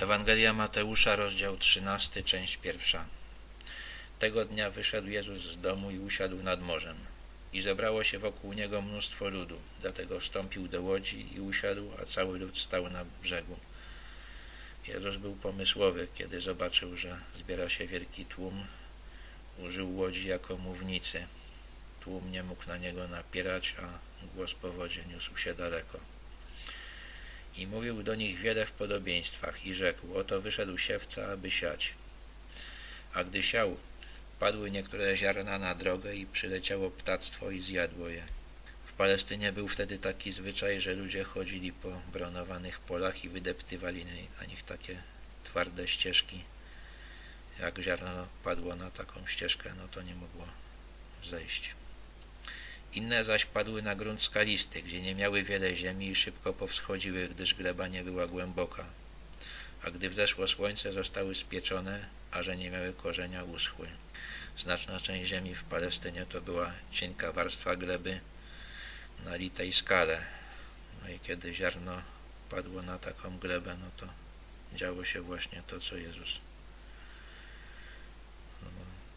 Ewangelia Mateusza, rozdział 13, część pierwsza. Tego dnia wyszedł Jezus z domu i usiadł nad morzem. I zebrało się wokół niego mnóstwo ludu. Dlatego wstąpił do łodzi i usiadł, a cały lud stał na brzegu. Jezus był pomysłowy, kiedy zobaczył, że zbiera się wielki tłum. Użył łodzi jako mównicy. Tłum nie mógł na niego napierać, a głos po wodzie niósł się daleko. I mówił do nich wiele w podobieństwach i rzekł, oto wyszedł siewca, aby siać. A gdy siał, padły niektóre ziarna na drogę i przyleciało ptactwo i zjadło je. W Palestynie był wtedy taki zwyczaj, że ludzie chodzili po bronowanych polach i wydeptywali na nich takie twarde ścieżki. Jak ziarno padło na taką ścieżkę, no to nie mogło zejść. Inne zaś padły na grunt skalisty, gdzie nie miały wiele ziemi i szybko powschodziły, gdyż gleba nie była głęboka. A gdy wzeszło słońce, zostały spieczone, a że nie miały korzenia, uschły. Znaczna część ziemi w Palestynie to była cienka warstwa gleby na litej skale. No i kiedy ziarno padło na taką glebę, no to działo się właśnie to, co Jezus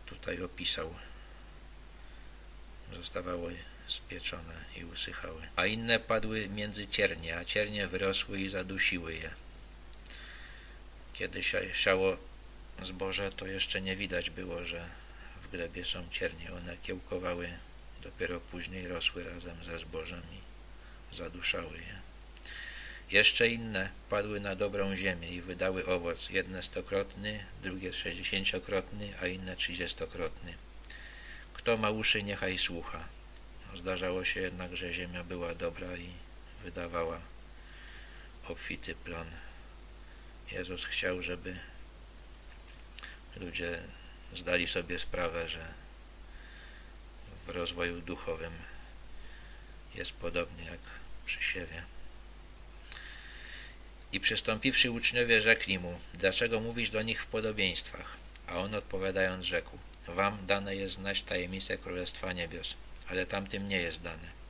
tutaj opisał zostawały spieczone i usychały. A inne padły między ciernie, a ciernie wyrosły i zadusiły je. Kiedy siało zboże, to jeszcze nie widać było, że w glebie są ciernie. One kiełkowały, dopiero później rosły razem ze zbożem i zaduszały je. Jeszcze inne padły na dobrą ziemię i wydały owoc, jedne stokrotny, drugie sześćdziesięciokrotny, a inne trzydziestokrotny. Kto ma uszy, niechaj słucha. Zdarzało się jednak, że ziemia była dobra i wydawała obfity plon. Jezus chciał, żeby ludzie zdali sobie sprawę, że w rozwoju duchowym jest podobnie jak przy siewie. I przystąpiwszy uczniowie rzekli mu, dlaczego mówisz do nich w podobieństwach? A on odpowiadając rzekł, Wam dane jest znać tajemnicę Królestwa Niebios, ale tamtym nie jest dane.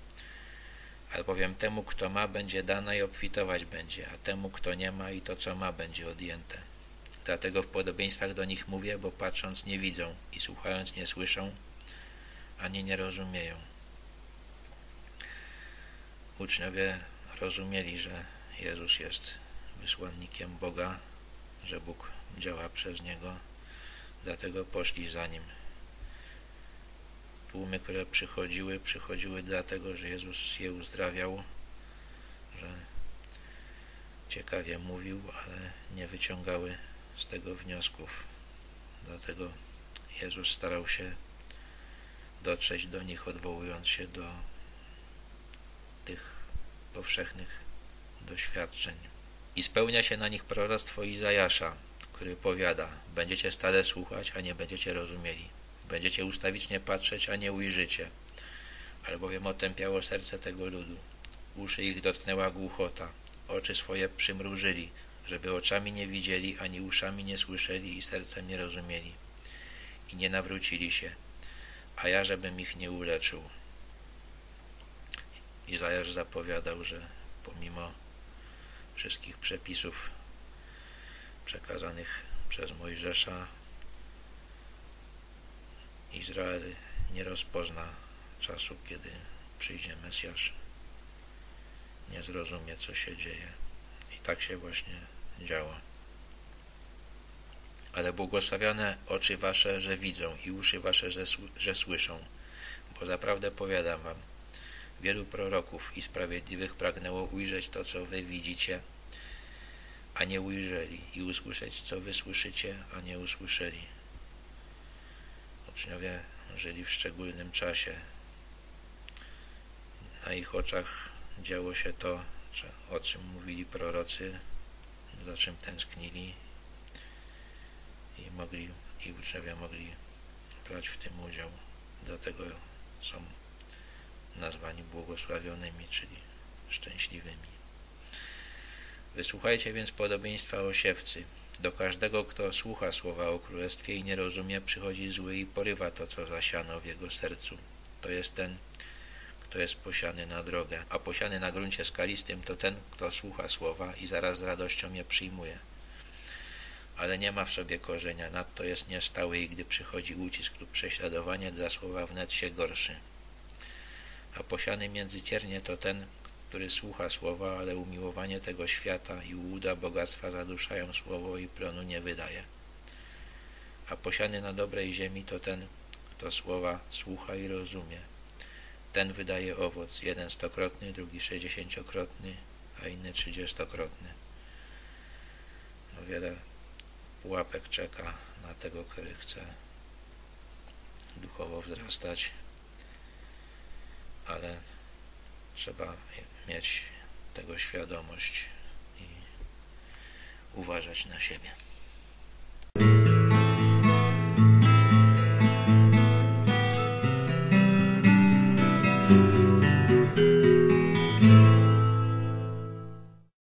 Albowiem temu, kto ma, będzie dane i obfitować będzie, a temu, kto nie ma i to, co ma, będzie odjęte. Dlatego w podobieństwach do nich mówię, bo patrząc nie widzą i słuchając nie słyszą, ani nie rozumieją. Uczniowie rozumieli, że Jezus jest wysłannikiem Boga, że Bóg działa przez Niego, dlatego poszli za nim. Tłumy, które przychodziły, przychodziły dlatego, że Jezus je uzdrawiał, że ciekawie mówił, ale nie wyciągały z tego wniosków. Dlatego Jezus starał się dotrzeć do nich, odwołując się do tych powszechnych doświadczeń. I spełnia się na nich proroctwo Izajasza, który powiada, będziecie stale słuchać, a nie będziecie rozumieli. Będziecie ustawicznie patrzeć, a nie ujrzycie. Albowiem otępiało serce tego ludu. Uszy ich dotknęła głuchota. Oczy swoje przymrużyli, żeby oczami nie widzieli, ani uszami nie słyszeli i sercem nie rozumieli. I nie nawrócili się, a ja, żebym ich nie uleczył. Izajasz zapowiadał, że pomimo wszystkich przepisów przekazanych przez Mojżesza Izrael nie rozpozna czasu, kiedy przyjdzie Mesjasz, nie zrozumie, co się dzieje. I tak się właśnie działo. Ale błogosławione oczy wasze, że widzą i uszy wasze, że, że słyszą. Bo zaprawdę powiadam wam, wielu proroków i sprawiedliwych pragnęło ujrzeć to, co wy widzicie, a nie ujrzeli i usłyszeć, co wy słyszycie, a nie usłyszeli. Uczniowie żyli w szczególnym czasie. Na ich oczach działo się to, o czym mówili prorocy, za czym tęsknili i mogli, i uczniowie mogli brać w tym udział. Dlatego są nazwani błogosławionymi, czyli szczęśliwymi. Wysłuchajcie więc podobieństwa o siewcy. Do każdego, kto słucha słowa o królestwie i nie rozumie, przychodzi zły i porywa to, co zasiano w jego sercu. To jest ten, kto jest posiany na drogę, a posiany na gruncie skalistym to ten, kto słucha słowa i zaraz z radością je przyjmuje. ale nie ma w sobie korzenia, nadto jest niestały i gdy przychodzi ucisk lub prześladowanie dla słowa wnet się gorszy. A posiany między ciernie to ten, który słucha słowa, ale umiłowanie tego świata i łuda bogactwa zaduszają słowo i plonu nie wydaje. A posiany na dobrej ziemi to ten, kto słowa słucha i rozumie. Ten wydaje owoc, jeden stokrotny, drugi sześćdziesięciokrotny, a inny trzydziestokrotny. No wiele pułapek czeka na tego, który chce duchowo wzrastać, ale trzeba mieć tego świadomość i uważać na siebie.